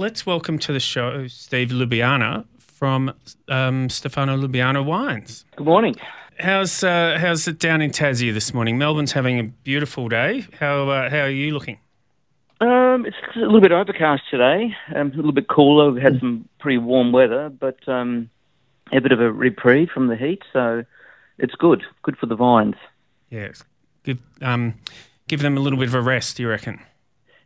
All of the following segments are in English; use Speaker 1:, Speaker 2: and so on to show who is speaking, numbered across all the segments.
Speaker 1: let's welcome to the show Steve Lubiana from um, Stefano Lubiana Wines.
Speaker 2: Good morning.
Speaker 1: How's uh, how's it down in Tassie this morning? Melbourne's having a beautiful day. How uh, how are you looking?
Speaker 2: Um, it's a little bit overcast today, um, a little bit cooler. We've had some pretty warm weather, but um, a bit of a reprieve from the heat, so it's good. Good for the vines.
Speaker 1: Yes. Give um, give them a little bit of a rest. Do you reckon?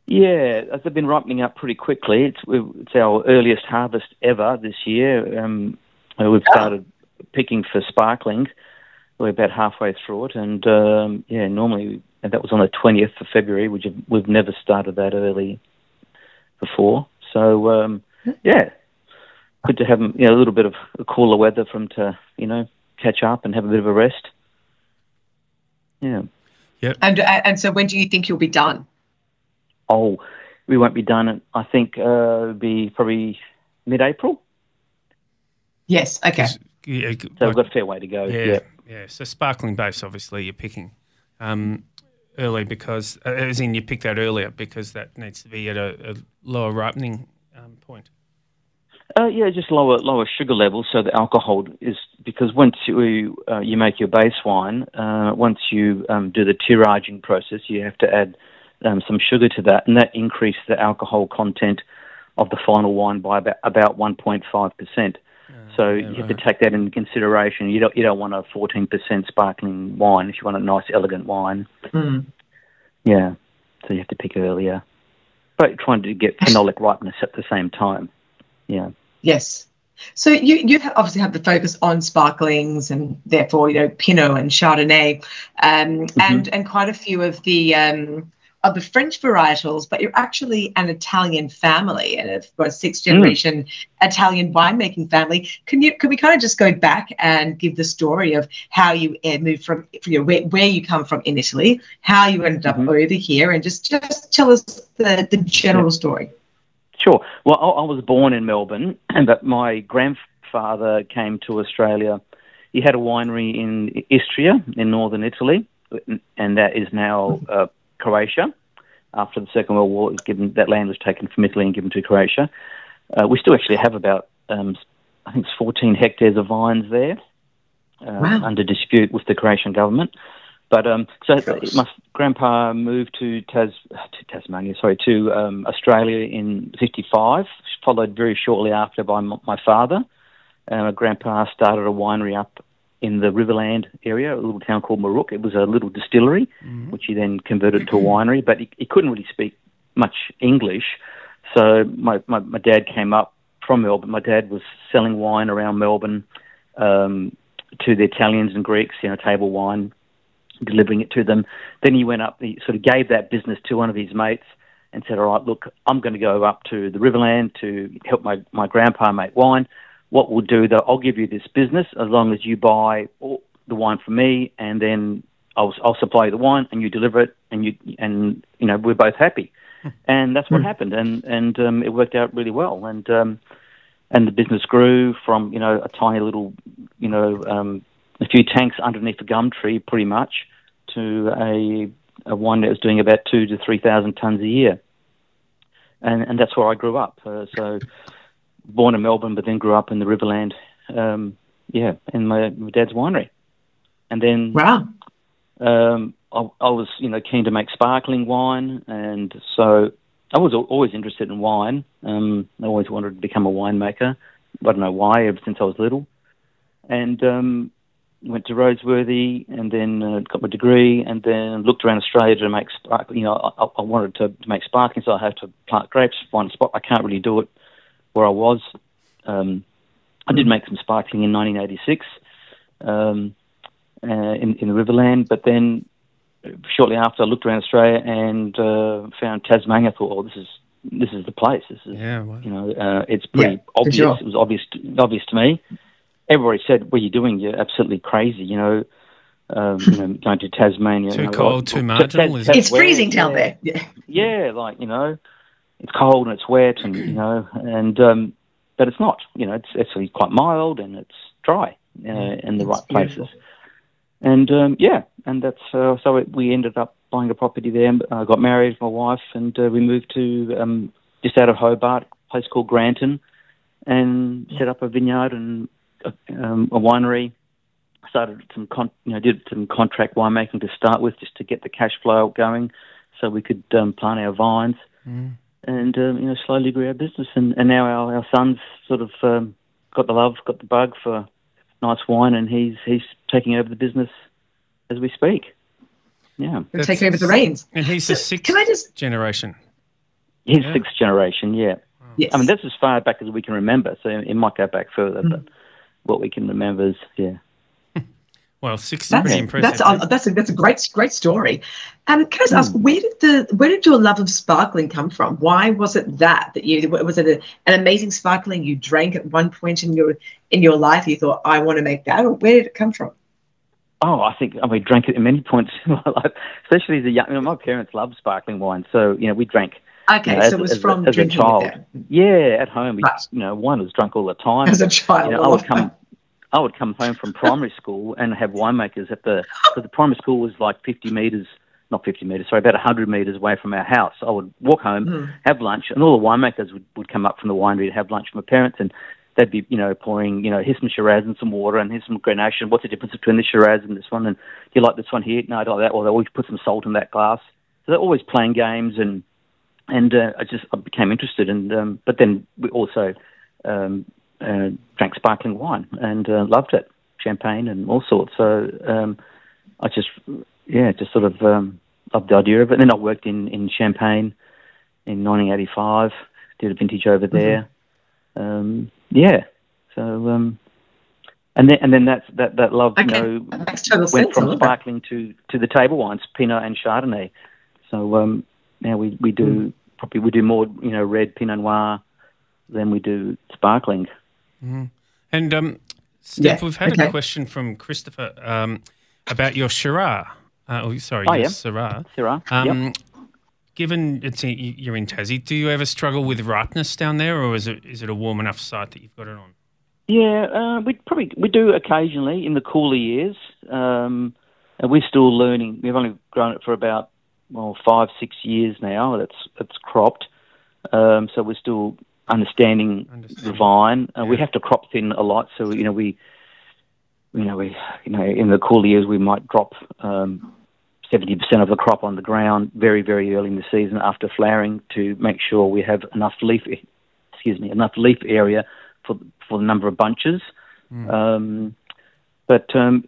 Speaker 2: Yeah, they've been ripening up pretty quickly. It's it's our earliest harvest ever this year. Um, we've started picking for sparkling. We're about halfway through it, and um, yeah, normally and that was on the twentieth of February, which we've never started that early before. So um, yeah, good to have you know, a little bit of cooler weather for them to you know catch up and have a bit of a rest. Yeah.
Speaker 1: Yep.
Speaker 3: And and so when do you think you'll be done?
Speaker 2: Oh, we won't be done. I think uh, it'll be probably mid-April.
Speaker 3: Yes. Okay.
Speaker 1: Yeah,
Speaker 2: So we've got a fair way to go.
Speaker 1: yeah,
Speaker 2: Yeah.
Speaker 1: yeah. So sparkling base, obviously, you're picking um, early because, uh, as in you pick that earlier because that needs to be at a, a lower ripening um, point.
Speaker 2: Uh, yeah, just lower lower sugar levels, so the alcohol is because once you uh, you make your base wine, uh, once you um, do the tiraging process, you have to add um, some sugar to that, and that increases the alcohol content of the final wine by about about one point five percent. So you have to take that into consideration. You don't you don't want a fourteen percent sparkling wine if you want a nice elegant wine.
Speaker 3: Mm.
Speaker 2: Yeah, so you have to pick earlier, but trying to get phenolic ripeness at the same time. Yeah.
Speaker 3: Yes. So you you obviously have the focus on sparklings and therefore you know Pinot and Chardonnay, um, and and quite a few of the um, of the French varietals, but you're actually an Italian family and a sixth generation Italian winemaking family. Can you can we kind of just go back and give the story of how you uh, moved from you know, where, where you come from in Italy, how you ended up over here, and just just tell us the the general story.
Speaker 2: Sure. Well, I, I was born in Melbourne, but my grandfather came to Australia. He had a winery in Istria in northern Italy, and that is now uh, Croatia. After the Second World War, was given that land was taken from Italy and given to Croatia. Uh, we still actually have about, um, I think, it's 14 hectares of vines there, uh,
Speaker 3: Wow.
Speaker 2: under dispute with the Croatian government. But um, so my grandpa moved to Tas to Tasmania, sorry, to um, Australia in '55. Followed very shortly after by m- my father. Uh, my grandpa started a winery up in the Riverland area, a little town called Moorook. It was a little distillery, which he then converted to a winery. But he, he couldn't really speak much English, so my, my my dad came up from Melbourne. My dad was selling wine around Melbourne um, to the Italians and Greeks, you know, table wine delivering it to them. Then he went up, he sort of gave that business to one of his mates and said, All right, look, I'm going to go up to the Riverland to help my, my grandpa make wine. What we'll do, though, I'll give you this business as long as you buy all the wine from me, and then I'll, I'll supply you the wine and you deliver it, and you and you know we're both happy. And that's what happened, and and um, it worked out really well, and um, and the business grew from you know a tiny little you know um, a few tanks underneath the gum tree, pretty much, to a, a one that was doing about two to three thousand tons a year, and and that's where I grew up. Uh, so, born in Melbourne, but then grew up in the Riverland, um, yeah, in my, my dad's winery, and then
Speaker 3: Wow.
Speaker 2: um, I, I was, you know, keen to make sparkling wine, and so I was always interested in wine. Um, I always wanted to become a winemaker. I don't know why, ever since I was little. And um, went to Roseworthy, and then uh, got my degree, and then looked around Australia to make spark. You know, I, I wanted to, to make sparkling, so I had to plant grapes, find a spot. I can't really do it where I was. Um, I did make some sparkling in 1986 um, uh, in, in the Riverland, but then shortly after I looked around Australia and uh, found Tasmania. I thought, oh, this is this is the place. This is
Speaker 1: Yeah, well,
Speaker 2: you know, uh, it's pretty
Speaker 3: Yeah,
Speaker 2: obvious.
Speaker 3: sure.
Speaker 2: It was obvious to, obvious to me. Everybody said, "What are you doing? You're absolutely crazy." You know, um, you know, going to Tasmania.
Speaker 1: Too
Speaker 2: you know,
Speaker 1: cold,
Speaker 2: like-
Speaker 1: too
Speaker 2: Ta-
Speaker 1: marginal,
Speaker 2: Ta-
Speaker 1: is it?
Speaker 3: It's
Speaker 2: where-
Speaker 3: freezing down
Speaker 2: yeah,
Speaker 3: there. Yeah.
Speaker 2: Yeah, like you know, it's cold and it's wet, and you know, and um, but it's not. You know, it's actually quite mild and it's dry uh, in the
Speaker 3: It's
Speaker 2: right places. And um, yeah, and that's uh, so it, we ended up buying a property there. Uh, got married, my wife, and uh, we moved to um, just out of Hobart, a place called Granton, and set up a vineyard and a, um, a winery. Started some, con- you know, did some contract winemaking to start with, just to get the cash flow going, so we could um, plant our vines,
Speaker 1: Mm.
Speaker 2: And um, you know, slowly grew our business. And, and now our, our son's sort of um, got the love, got the bug for nice wine, and he's he's taking over the business as we speak. Yeah.
Speaker 3: and taking over the reins.
Speaker 1: And he's the sixth
Speaker 3: can I just-
Speaker 1: generation.
Speaker 2: He's
Speaker 1: Yeah.
Speaker 2: sixth generation, yeah.
Speaker 3: Yes.
Speaker 2: I mean, that's as far back as we can remember, so it might go back further,
Speaker 3: Mm.
Speaker 2: but what we can remember is, yeah.
Speaker 1: Well, six is
Speaker 3: That's
Speaker 1: pretty impressive.
Speaker 3: that's uh, that's a that's a great great story. Um, can I just ask,
Speaker 2: Hmm.
Speaker 3: where did the where did your love of sparkling come from? Why was it that that you was it a, an amazing sparkling you drank at one point in your in your life? You thought I want to make that, or where did it come from?
Speaker 2: Oh, I think I mean, drank it at many points in my life, especially as a young. You know, my parents loved sparkling wine, so you know we drank.
Speaker 3: Okay,
Speaker 2: you know,
Speaker 3: so
Speaker 2: as-
Speaker 3: it was
Speaker 2: as a-
Speaker 3: from
Speaker 2: as a child.
Speaker 3: with them
Speaker 2: Yeah, at home, we,
Speaker 3: Right.
Speaker 2: you know, wine was drunk all the time.
Speaker 3: as a child.
Speaker 2: you know, I would come, I would come home from primary school and have winemakers at the because the primary school was like 50 meters, not 50 meters, sorry, about 100 meters away from our house. I would walk home,
Speaker 3: Mm.
Speaker 2: have lunch, and all the winemakers would, would come up from the winery to have lunch with my parents, and they'd be, you know, pouring, you know, here's some Shiraz and some water, and here's some Grenache. And what's the difference between the Shiraz and this one? And do you like this one here? No, I don't like that. Or they always put some salt in that glass. So they're always playing games, and and uh, I just I became interested, and um, but then we also um, uh, drank sparkling wine and uh, loved it, champagne and all sorts. So um, I just, yeah, just sort of um, loved the idea of it. And then I worked in, in Champagne in 1985, did a vintage over there. Um, yeah, so um, and then and then that's that that love,
Speaker 3: Okay,
Speaker 2: you know, went
Speaker 3: sense.
Speaker 2: From
Speaker 3: that.
Speaker 2: sparkling to to the table wines, Pinot and Chardonnay. So um, now we we do
Speaker 3: Hmm.
Speaker 2: probably we do more, you know, red Pinot Noir than we do sparkling.
Speaker 1: And um, Steph,
Speaker 3: Yeah,
Speaker 1: we've had
Speaker 3: okay.
Speaker 1: a question from Christopher um, about your Shiraz. Uh, oh, sorry,
Speaker 2: Oh,
Speaker 1: your
Speaker 2: yeah.
Speaker 1: Syrah.
Speaker 2: Syrah,
Speaker 1: Um,
Speaker 2: yep.
Speaker 1: Given it's in, you're in Tassie, do you ever struggle with ripeness down there, or is it is it a warm enough site that you've got it on?
Speaker 2: Yeah, uh, we probably we do occasionally in the cooler years, um, and we're still learning. We've only grown it for about well five six years now. That's it's cropped, um, so we're still understanding the vine. Uh, We have to crop thin a lot, so you know we, you know we, you know in the cooler years we might drop seventy percent of the crop on the ground very very early in the season after flowering to make sure we have enough leaf, excuse me, enough leaf area for for the number of bunches. Um, but um,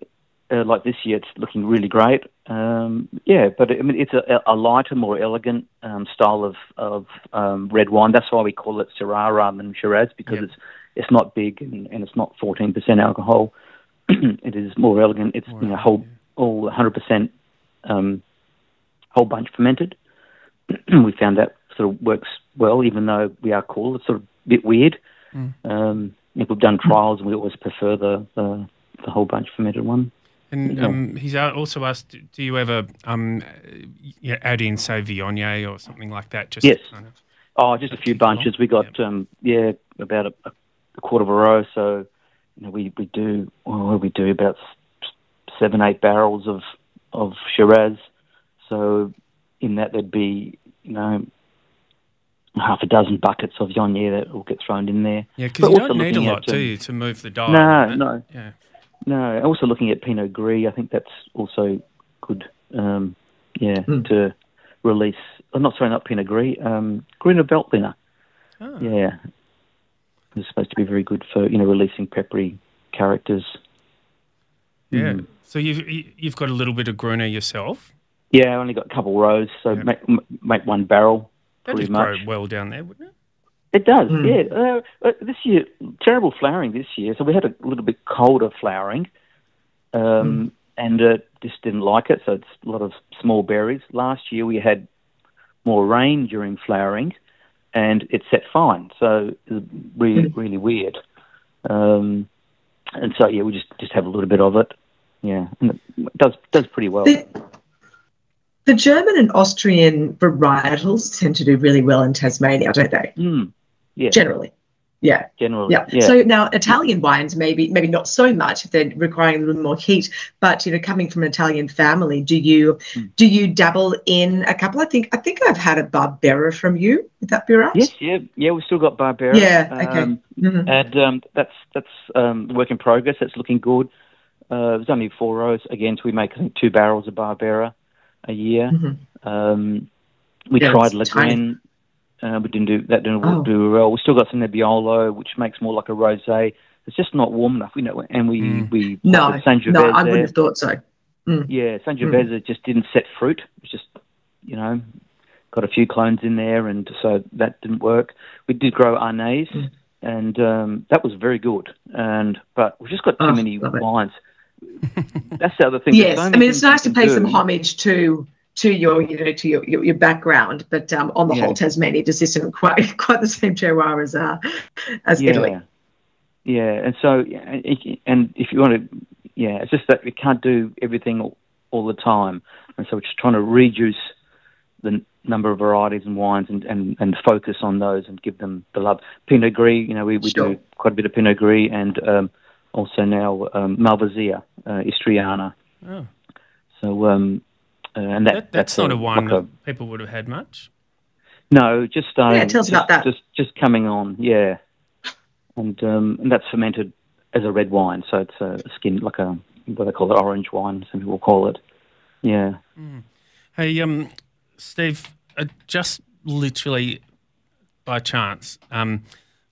Speaker 2: uh, like this year, it's looking really great. Um, yeah, but I mean, it's a, a lighter, more elegant um, style of of um, red wine. That's why we call it Syrah rather than Shiraz because
Speaker 1: Yep.
Speaker 2: it's it's not big and, and it's not fourteen percent alcohol. it is more elegant. It's
Speaker 1: More
Speaker 2: you know whole all hundred percent um, whole bunch fermented. we found that sort of works well, even though we are cool. It's sort of a bit weird.
Speaker 1: Mm.
Speaker 2: Um, if we've done trials, and we always prefer the the, the whole bunch fermented one.
Speaker 1: And um, he's also asked, do you ever um, yeah, add in, say, Viognier or something like that? Just
Speaker 2: Yes.
Speaker 1: Kind of,
Speaker 2: Oh, just a few bunches. We got um, yeah about a, a quarter of a row. So you know we we do well, we do about seven eight barrels of of Shiraz. So in that there'd be you know half a dozen buckets of Viognier that will get thrown in there.
Speaker 1: yeah, because you don't need a lot,
Speaker 2: at,
Speaker 1: do
Speaker 2: um,
Speaker 1: you, to move the dial?
Speaker 2: No, no.
Speaker 1: Yeah.
Speaker 2: No, also looking at Pinot Gris, I think that's also good. Um, yeah,
Speaker 3: Hmm.
Speaker 2: to release. Oh, not sorry, not Pinot Gris. Um, Grüner Veltliner.
Speaker 1: Oh.
Speaker 2: Yeah, it's supposed to be very good for you know releasing peppery characters.
Speaker 1: Yeah.
Speaker 2: Mm.
Speaker 1: So you've you- you've got a little bit of Gruner yourself.
Speaker 2: Yeah, I only got a couple rows, so
Speaker 1: Yeah.
Speaker 2: make make one barrel.
Speaker 1: That'd grow well down there, wouldn't it?
Speaker 2: It does,
Speaker 3: Mm.
Speaker 2: yeah. Uh, uh, this year, terrible flowering this year, so we had a little bit colder flowering, um, and uh, just didn't like it. So it's a lot of small berries. Last year we had more rain during flowering, and it set fine. So really, really weird. Um, and so yeah, we just just have a little bit of it. Yeah, and it does does pretty well.
Speaker 3: The, the German and Austrian varietals tend to do really well in Tasmania, don't they?
Speaker 2: Mm, yeah,
Speaker 3: Generally. Yeah.
Speaker 2: Generally.
Speaker 3: Yeah.
Speaker 2: Yeah.
Speaker 3: So now Italian wines, maybe maybe not so much if they're requiring a little more heat, but you know, coming from an Italian family, do you
Speaker 2: Mm.
Speaker 3: do you dabble in a couple? I think I think I've had a Barbera from you. Would that be right?
Speaker 2: yes. Yeah. Yeah. We've still got Barbera.
Speaker 3: Yeah, okay.
Speaker 2: Um,
Speaker 3: Mhm.
Speaker 2: and um, that's that's um, work in progress. That's looking good. Uh, there's only four rows again, so we make I think two barrels of Barbera a year.
Speaker 3: Mhm.
Speaker 2: Um, we
Speaker 3: Yeah,
Speaker 2: tried. Lagrein. Uh, we didn't do that. Didn't
Speaker 3: Oh.
Speaker 2: do well. We still got some Nebbiolo, which makes more like a rosé. It's just not warm enough, you know. And we
Speaker 1: Mm.
Speaker 2: we
Speaker 3: No,
Speaker 2: Sangiovese
Speaker 3: no, I wouldn't have thought so.
Speaker 2: Yeah, Sangiovese just didn't set fruit. It was just, you know, got a few clones in there, and so that didn't work. We did grow Arneis,
Speaker 3: Mm.
Speaker 2: and um, that was very good. And but we've just got too
Speaker 3: Oh,
Speaker 2: many wines. That's the other thing.
Speaker 3: Yes, I mean it's nice to pay some homage to to your you know to your your, your background, but um, on the
Speaker 2: Yeah.
Speaker 3: whole, Tasmania just isn't quite quite the same terroir as uh, as
Speaker 2: yeah.
Speaker 3: Italy.
Speaker 2: Yeah, and so yeah, and if- and if you want to, yeah, it's just that we can't do everything all, all the time, and so we're just trying to reduce the number of varieties and wines and, and, and focus on those and give them the love. Pinot Gris, you know, we, we
Speaker 3: Sure.
Speaker 2: do quite a bit of Pinot Gris and um, also now um, Malvasia, uh, Istriana.
Speaker 1: Oh,
Speaker 2: So um, uh, and that,
Speaker 1: that, that's, not a wine
Speaker 2: like a-
Speaker 1: that people would have had much.
Speaker 2: no, just starting.
Speaker 3: Yeah, tell us
Speaker 2: just,
Speaker 3: about that.
Speaker 2: Just just coming on, yeah. And um, and that's fermented as a red wine, so it's a skin like a what they call it orange wine. Some people call it. Yeah.
Speaker 1: Hey, um, Steve, uh, just literally by chance, um,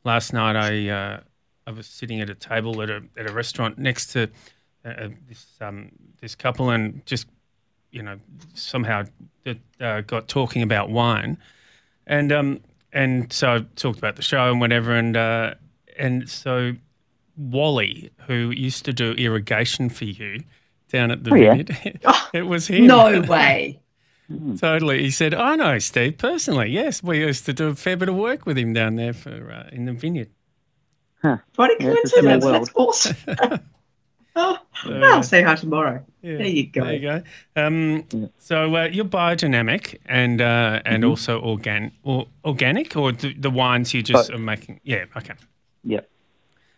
Speaker 1: last night I uh, I was sitting at a table at a at a restaurant next to uh, uh, this um, this couple, and just you know somehow uh, got talking about wine, and um and so I talked about the show and whatever, and uh, and so Wally, who used to do irrigation for you down at the
Speaker 2: Oh, yeah.
Speaker 1: vineyard, it was him.
Speaker 3: No way.
Speaker 1: Totally. He said, I know Steve personally. Yes, we used to do a fair bit of work with him down there for uh, in the vineyard.
Speaker 3: What a
Speaker 2: Yeah, it's
Speaker 3: coincidence.
Speaker 2: small
Speaker 3: That's awesome. Oh,
Speaker 1: So,
Speaker 3: I'll say hi tomorrow.
Speaker 1: yeah,
Speaker 3: There you go.
Speaker 1: There you go. Um,
Speaker 2: Yeah.
Speaker 1: So uh, you're biodynamic and uh, and
Speaker 2: Mm-hmm.
Speaker 1: also organ or organic, or the, the wines you just
Speaker 2: Both.
Speaker 1: are making. Yeah. Okay.
Speaker 2: Yeah.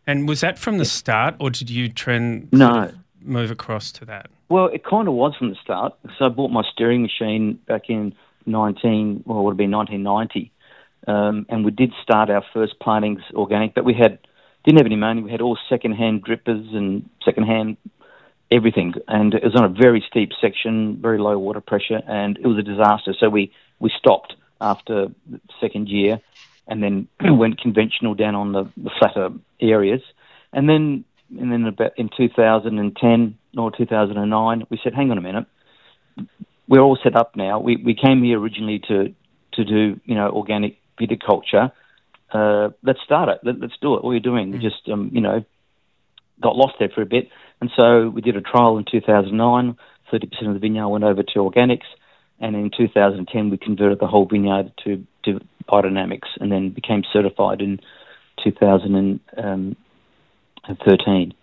Speaker 1: And was that from the start, or did you trend
Speaker 2: No.
Speaker 1: move across to that?
Speaker 2: Well, it kind of was from the start. So I bought my stirring machine back in 19, well, it would have been 1990. Um, and we did start our first plantings organic, but we had didn't have any money. We had all second-hand drippers and second-hand everything, and it was on a very steep section, very low water pressure, and it was a disaster. So we we stopped after the second year, and then went conventional down on the, the flatter areas, and then and then about in 2010 or 2009, we said, hang on a minute, we're all set up now. We we came here originally to to do you know organic viticulture. Uh, let's start it. Let, let's do it. What are you doing? We just um, you know got lost there for a bit, and so we did a trial in 2009. Thirty percent of the vineyard went over to organics, and in 2010 we converted the whole vineyard to to biodynamics, and then became certified in 2013.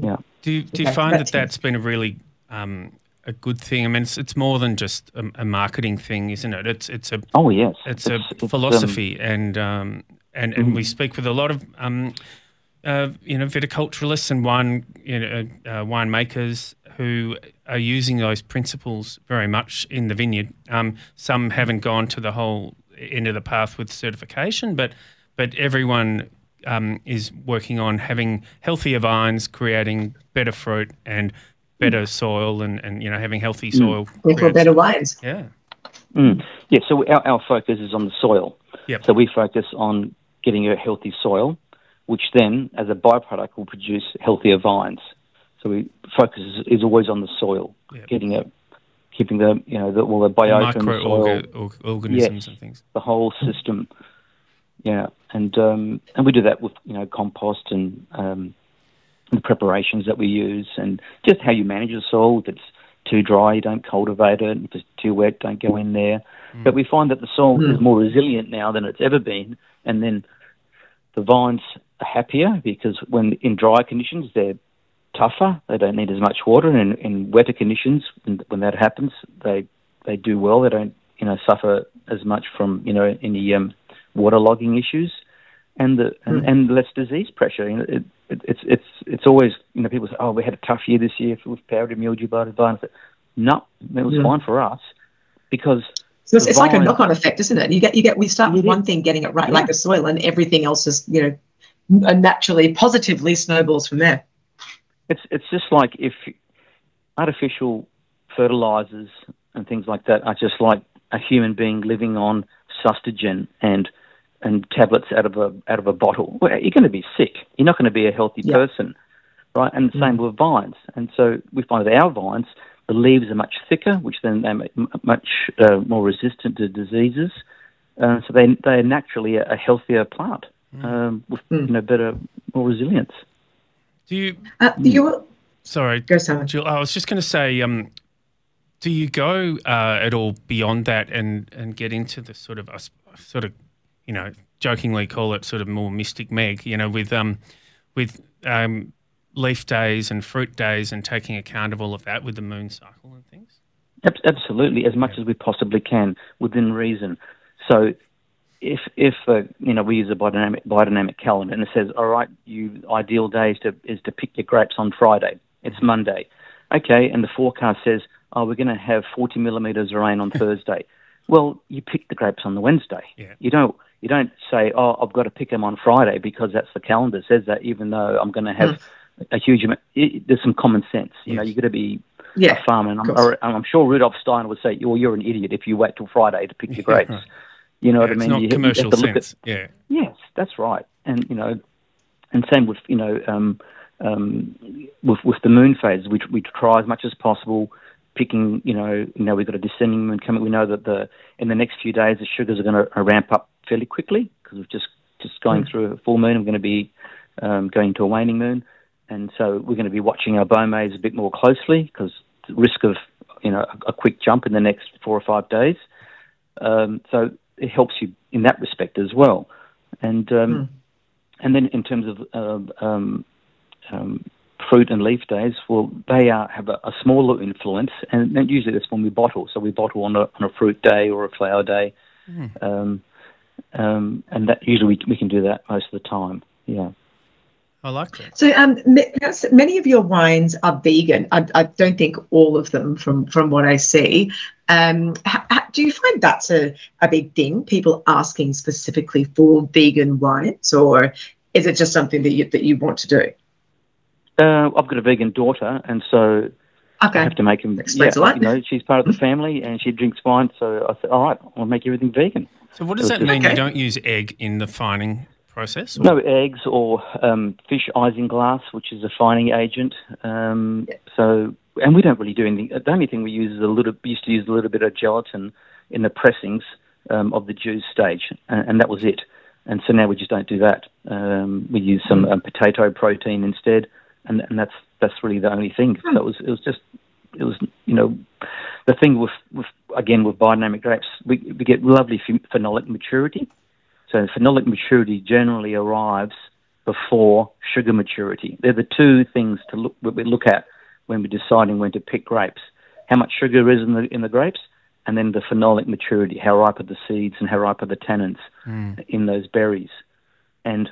Speaker 2: Yeah.
Speaker 1: Do you, do you
Speaker 3: Okay,
Speaker 1: find that
Speaker 3: that's-
Speaker 1: that's been a really um, a good thing? I mean, it's, it's more than just a, a marketing thing, isn't it? It's it's a
Speaker 2: Oh yes.
Speaker 1: it's a
Speaker 2: um,
Speaker 1: philosophy, and um, and and we speak with a lot of um, uh, you know viticulturalists and wine you know uh, winemakers who are using those principles very much in the vineyard. Um, some haven't gone to the whole end of the path with certification, but but everyone um, is working on having healthier vines, creating better fruit and better soil, and, and you know having healthy soil.
Speaker 3: Equal
Speaker 1: creates-
Speaker 3: better wines.
Speaker 1: Yeah.
Speaker 2: Mm. Yeah, so our, our focus is on the soil.
Speaker 1: Yep.
Speaker 2: So we focus on getting a healthy soil, which then, as a byproduct, will produce healthier vines. So we focus is, is always on the soil,
Speaker 1: Yep.
Speaker 2: getting a, keeping the you know the, well the biota, the soil,
Speaker 1: microorganisms and things.
Speaker 2: the whole system. Yeah, and um, and we do that with you know compost and um, the preparations that we use, and just how you manage the soil. If it's too dry, you don't cultivate it. If it's too wet, don't go in there. But we find that the soil is more resilient now than it's ever been, and then the vines are happier because when in dry conditions they're tougher. They don't need as much water, and in, in wetter conditions, when, that happens, they they do well. They don't you know suffer as much from you know any um, waterlogging issues, and the and, mm. and less disease pressure. You know, it, it, it's it's it's always you know people say, oh, we had a tough year this year with powdery mildew, blah blah blah. No, it was yeah. fine for us because.
Speaker 3: So it's, it's like a knock-on effect, isn't it? You get you get we start with one thing getting it right, yeah. like the soil, and everything else is you know naturally positively snowballs from there.
Speaker 2: It's it's just like if artificial fertilizers and things like that are just like a human being living on sustagen and and tablets out of a out of a bottle. Well, you're going to be sick. You're not going to be a healthy yeah. person, right? And the same mm. with vines. And so we find that our vines, the leaves are much thicker, which then they're much uh, more resistant to diseases. Uh, so they they're naturally a, a healthier plant mm. um, with mm. you know better, more resilience.
Speaker 1: Do you?
Speaker 3: Uh, you
Speaker 1: sorry,
Speaker 3: go Simon.
Speaker 1: Jill, I was just going to say. Um, do you go uh, at all beyond that and, and get into the sort of sort of you know, jokingly call it sort of more mystic Meg, you know, with um, with um, leaf days and fruit days and taking account of all of that with the moon cycle and things?
Speaker 2: Absolutely, as much as we possibly can within reason. So, if if uh, you know we use a biodynamic biodynamic calendar and it says, all right, you ideal day is to is to pick your grapes on Friday. It's. Monday, okay, and the forecast says, oh, we're going to have 40 millimeters of rain on Thursday. Well, you pick the grapes on the Wednesday.
Speaker 1: Yeah.
Speaker 2: You don't you don't say, oh, I've got to pick them on Friday because that's the calendar says that. Even though I'm going to have mm. a huge amount, it, there's some common sense. You yes. know, you've got to be yeah, a farmer. And I'm, I'm, sure Rudolf Steiner would say, well, you're an idiot if you wait till Friday to pick your grapes. You know
Speaker 1: yeah,
Speaker 2: what I mean?
Speaker 1: Not
Speaker 2: you,
Speaker 1: commercial you sense. At,
Speaker 2: yeah. Yes, that's right. And you know, and same with you know, um, um, with with the moon phases, we we try as much as possible picking, you know, you know, we've got a descending moon coming. We know that the in the next few days the sugars are going to ramp up fairly quickly because we've just just going mm. through a full moon. We're going to be um, going to a waning moon, and so we're going to be watching our Baumés a bit more closely because the risk of you know a, a, quick jump in the next four or five days. Um, so it helps you in that respect as well, and um, mm. and then in terms of uh, um, um, fruit and leaf days, well, they uh, have a, a, smaller influence, and usually that's when we bottle. So we bottle on a, on a fruit day or a flower day, mm. um, um, and that usually we, we can do that most of the time. Yeah.
Speaker 1: I like that.
Speaker 3: So, um, many of your wines are vegan. I, I, don't think all of them, from from what I see. Um, do you find that's a, a big thing? People asking specifically for vegan wines, or is it just something that you that you want to do?
Speaker 2: Uh, I've got a vegan daughter, and so okay. I have to make him.
Speaker 3: Explains yeah,
Speaker 2: You know, she's part of the family, and she drinks wine. So I said, all right, I'll make everything vegan.
Speaker 1: So what does that mean? Okay. You don't use egg in the fining process? Or?
Speaker 2: No eggs or um, fish isinglass, which is a fining agent. Um, yeah. So, and we don't really do anything. The only thing we use is a little. We used to use a little bit of gelatin in the pressings um, of the juice stage, and, and, that was it. And so now we just don't do that. Um, we use some um, potato protein instead and and that's that's really the only thing. So it was it was just it was you know the thing with with again with biodynamic grapes we we get lovely phenolic maturity. So phenolic maturity generally arrives before sugar maturity. They're the two things to look we look at when we're deciding when to pick grapes. How much sugar is in the in the grapes, and then the phenolic maturity, how ripe are the seeds and how ripe are the tannins mm. in those berries. And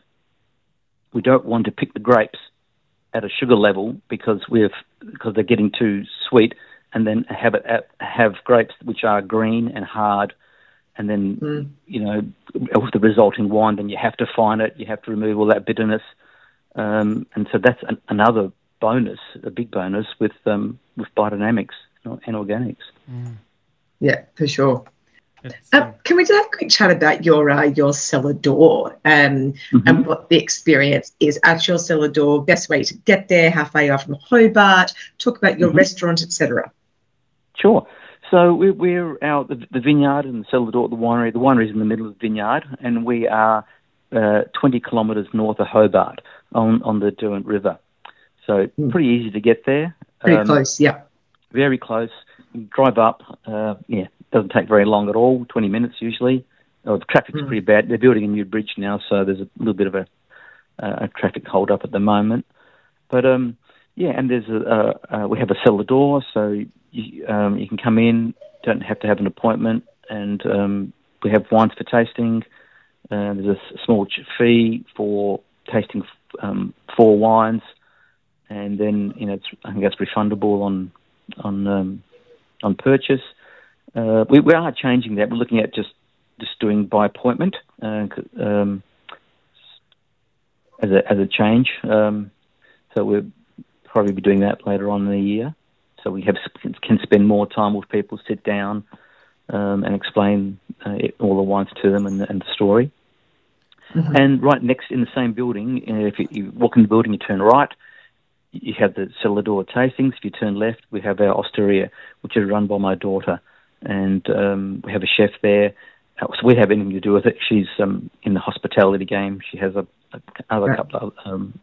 Speaker 2: we don't want to pick the grapes at a sugar level because we've because they're getting too sweet, and then have it at, have grapes which are green and hard, and then mm. you know with the resulting wine, then you have to fine it, you have to remove all that bitterness, um, and so that's an, another bonus, a big bonus with um, with biodynamics and organics.
Speaker 3: Mm. Yeah, for sure. Uh, can we just have a quick chat about your uh, your cellar door um, mm-hmm. and what the experience is at your cellar door? Best way to get there? How far you are from Hobart? Talk about your mm-hmm. restaurant, etc.
Speaker 2: Sure. So we're, we're out the, the vineyard and the cellar door at the winery. The winery is in the middle of the vineyard, and we are uh, 20 kilometres north of Hobart on on the Derwent River. So mm. pretty easy to get there.
Speaker 3: Pretty um, close, yeah.
Speaker 2: Very close. Drive up, uh, yeah, It doesn't take very long at all, 20 minutes usually. Oh, the traffic's mm. pretty bad. They're building a new bridge now, so there's a little bit of a, a traffic hold up at the moment. But um, yeah, and there's a, uh, we have a cellar door, so you, um, you can come in, don't have to have an appointment, and um, we have wines for tasting. Uh, there's a small fee for tasting um, four wines, and then you know it's, I think that's refundable on on um, on purchase. Uh, we, we are changing that. We're looking at just just doing by appointment uh, um, as a as a change. Um, so we'll probably be doing that later on in the year. So we have can spend more time with people, sit down, um, and explain uh, all the wines to them and, and the story. Mm-hmm. And right next in the same building, uh, if you, you, walk in the building, you turn right. You have the cellar door tastings. If you turn left, we have our osteria, which is run by my daughter, and um, we have a chef there. Uh, so we have anything to do with it. She's um, in the hospitality game. She has a, a other couple of um,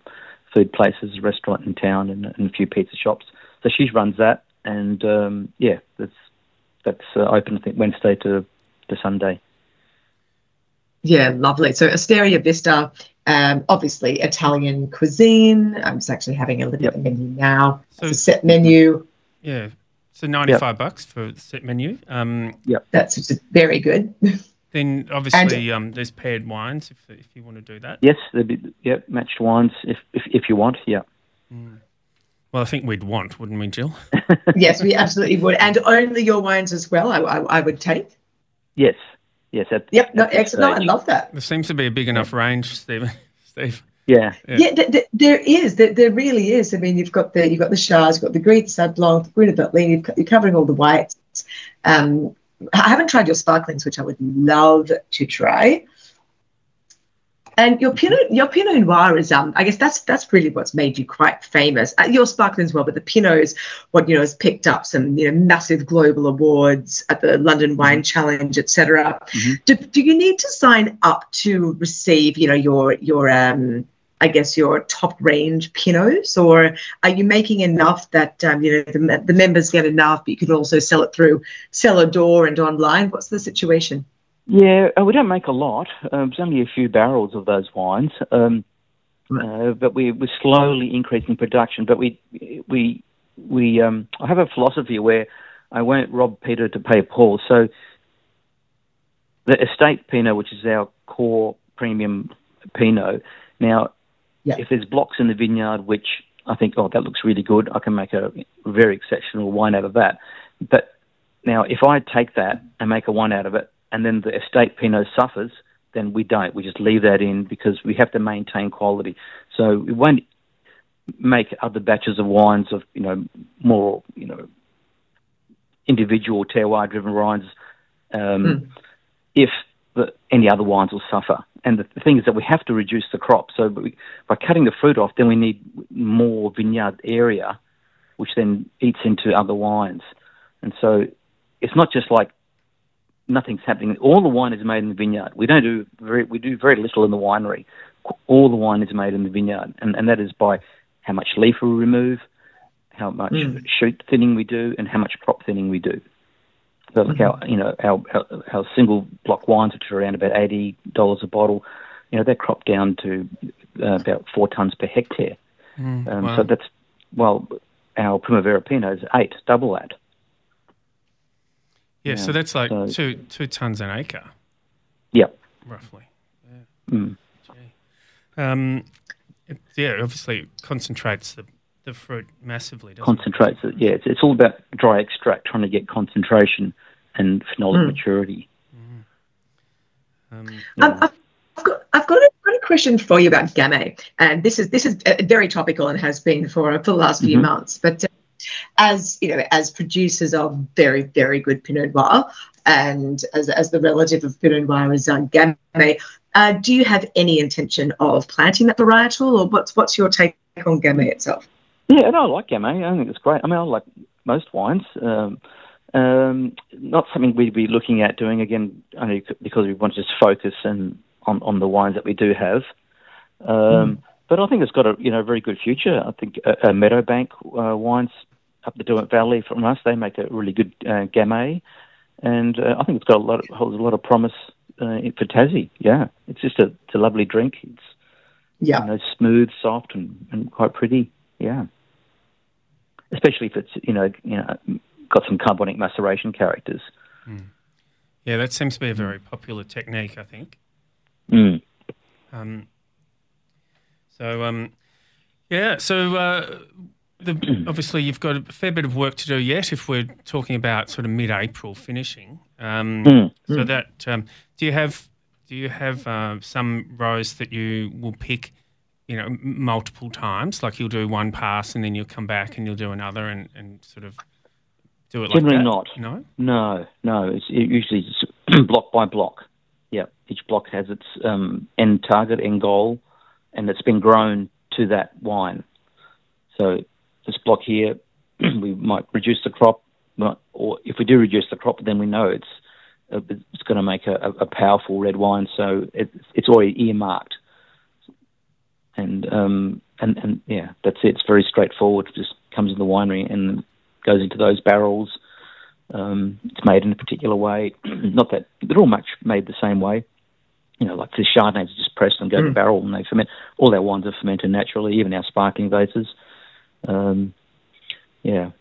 Speaker 2: food places, a restaurant in town, and, and, a few pizza shops. So she runs that, and um, yeah, that's that's uh, open I think Wednesday to to Sunday.
Speaker 3: Yeah, lovely. So Osteria Vista, um, obviously Italian cuisine. I'm just actually having a look yep. at the menu now. So it's a set menu.
Speaker 1: Yeah. So 95 yep. bucks for the set menu. Um,
Speaker 3: yep. That's very good.
Speaker 1: Then obviously and, um, there's paired wines if, if you want to do that.
Speaker 2: Yes, there'd be yeah, matched wines if, if, if you want, yeah.
Speaker 1: Mm. Well, I think we'd want, wouldn't we, Jill?
Speaker 3: yes, we absolutely would. And only your wines as well, I, I, I would take.
Speaker 2: Yes, Yes. At,
Speaker 3: yep. No, excellent. No, I love that.
Speaker 1: There seems to be a big enough range, Stephen. Steve.
Speaker 2: Yeah.
Speaker 3: Yeah, yeah th- th- there is. There, there, really is. I mean, you've got the you've got the Chars, you've got the Gris de Blanc, the Gruner Veltlin, you're covering all the whites. Um, I haven't tried your sparklings, which I would love to try. And your Pinot, your Pinot Noir is, um, I guess that's that's really what's made you quite famous. Uh, your sparkling as well, but the Pinot is what you know has picked up some you know massive global awards at the London mm-hmm. Wine Challenge, etc. Mm-hmm. Do, do you need to sign up to receive you know your your um, I guess your top range Pinots, or are you making enough that um, you know the, the members get enough, but you can also sell it through cellar door and online? What's the situation?
Speaker 2: Yeah, uh, we don't make a lot. Um, there's only a few barrels of those wines, um, uh, but we, we're slowly increasing production. But we we we um, I have a philosophy where I won't rob Peter to pay Paul. So the estate Pinot, which is our core premium Pinot, now yeah. if there's blocks in the vineyard which I think, oh, that looks really good, I can make a very exceptional wine out of that. But now, if I take that and make a wine out of it, and then the estate Pinot suffers, then we don't. We just leave that in because we have to maintain quality. So we won't make other batches of wines of you know more you know individual terroir driven wines um, mm. if the, any other wines will suffer. And the, the, thing is that we have to reduce the crop. So we, by cutting the fruit off, then we need more vineyard area, which then eats into other wines. And so it's not just like nothing's happening. All the wine is made in the vineyard. We don't do very, we do very little in the winery. All the wine is made in the vineyard, and, and that is by how much leaf we remove, how much mm. shoot thinning we do, and how much crop thinning we do. So like mm-hmm. our, you know, our, our, our single block wines, which are around about eighty dollars a bottle, you know, they're cropped down to uh, about four tons per hectare. Mm, um, wow. So that's well, our Primavera Pinot is eight, double that.
Speaker 1: Yeah, so that's like so, two two tons an acre.
Speaker 2: Yep.
Speaker 1: Roughly. Yeah. Mm. Um, it, yeah, obviously concentrates the, the fruit massively.
Speaker 2: concentrates it? it. Yeah, it's, it's all about dry extract, trying to get concentration and phenolic mm. maturity.
Speaker 3: Mm. Um, yeah. um, I've got, I've got a, got a question for you about Gamay, and this is this is uh, very topical and has been for for the last few mm-hmm. months. But uh, as you know, as producers of very, very good Pinot Noir, and as, as the relative of Pinot Noir is uh, Gamay, uh, do you have any intention of planting that varietal, or what's what's your take on Gamay itself?
Speaker 2: Yeah, no, I like Gamay. I think it's great. I mean, I like most wines. Um, um, not something we'd be looking at doing again, only because we want to just focus and on, on the wines that we do have. Um, mm. But I think it's got a you know very good future. I think uh, uh, Meadowbank uh, wines up the Derwent Valley from us. They make a really good uh, Gamay, and uh, I think it's got a lot of, holds a lot of promise uh, for Tassie. Yeah, it's just a it's a lovely drink. It's yeah, you know, smooth, soft, and, and quite pretty. Yeah, especially if it's you know you know got some carbonic maceration characters.
Speaker 1: Mm. Yeah, that seems to be a very popular technique. I think.
Speaker 2: Mm.
Speaker 1: Um, so um, yeah, so uh, the, obviously you've got a fair bit of work to do yet. If we're talking about sort of mid-April finishing, um,
Speaker 2: Mm.
Speaker 1: so that um, do you have do you have uh, some rows that you will pick? You know, multiple times. Like you'll do one pass and then you'll come back and you'll do another and, and sort of do it like
Speaker 2: Generally
Speaker 1: that.
Speaker 2: not.
Speaker 1: No.
Speaker 2: No, no. It's it usually it's block by block. Yeah, each block has its um, end target, end goal, and it's been grown to that wine. So this block here, we might reduce the crop, or if we do reduce the crop, then we know it's it's going to make a, a- a powerful red wine. So it, it's already earmarked, and um, and and yeah, that's it. It's very straightforward. It just comes in the winery and goes into those barrels. Um, it's made in a particular way. Not that they're all much made the same way. You know, like the Chardonnays are just pressed and go to barrel and they ferment. All our wines are fermented naturally, even our sparkling bases. Um, yeah,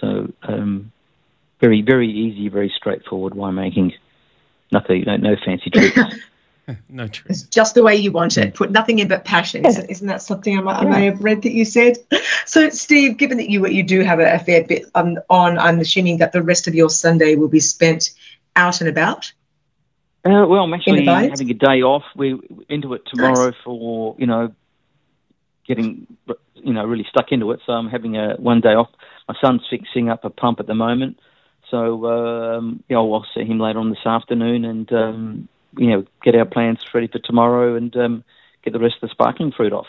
Speaker 2: so um, very, very easy, very straightforward winemaking. Nothing, no, no fancy tricks.
Speaker 1: No truth.
Speaker 3: It's just the way you want it. Put nothing in but passion. Isn't, isn't that something I, might, I may have read that you said? So, Steve, given that you you do have a, a fair bit on, on, I'm assuming that the rest of your Sunday will be spent out and about.
Speaker 2: Uh, well, I'm actually having a day off. We're into it tomorrow for you know getting you know really stuck into it. So I'm having a one day off. My son's fixing up a pump at the moment, so um, you know I'll see him later on this afternoon and um, you know get our plans ready for tomorrow and um, get the rest of the sparkling fruit off.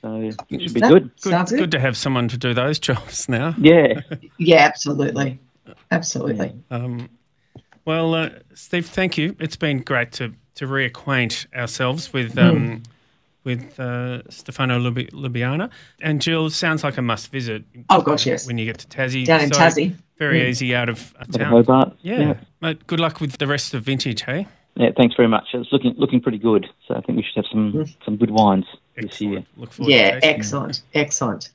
Speaker 2: So it should be
Speaker 3: That
Speaker 2: good.
Speaker 1: Good,
Speaker 3: Sounds
Speaker 1: good.
Speaker 3: good.
Speaker 1: to have someone to do those jobs now.
Speaker 2: Yeah.
Speaker 3: Yeah, absolutely. Absolutely.
Speaker 1: Um, well, uh, Steve, thank you. It's been great to, to reacquaint ourselves with um, with uh, Stefano Lubi- Lubiana. And Jill, sounds like a must visit.
Speaker 3: Oh, gosh, yes.
Speaker 1: When you get to Tassie.
Speaker 3: Down in
Speaker 1: So,
Speaker 3: Tassie.
Speaker 1: Very
Speaker 3: Mm.
Speaker 1: easy out of uh, town.
Speaker 2: Hobart.
Speaker 1: Yeah. Mate, good luck with the rest of vintage, hey?
Speaker 2: Yeah, thanks very much. It's looking looking pretty good. So I think we should have some some good wines this year.
Speaker 1: Look forward
Speaker 3: Yeah,
Speaker 1: tasting
Speaker 3: excellent. Excellent.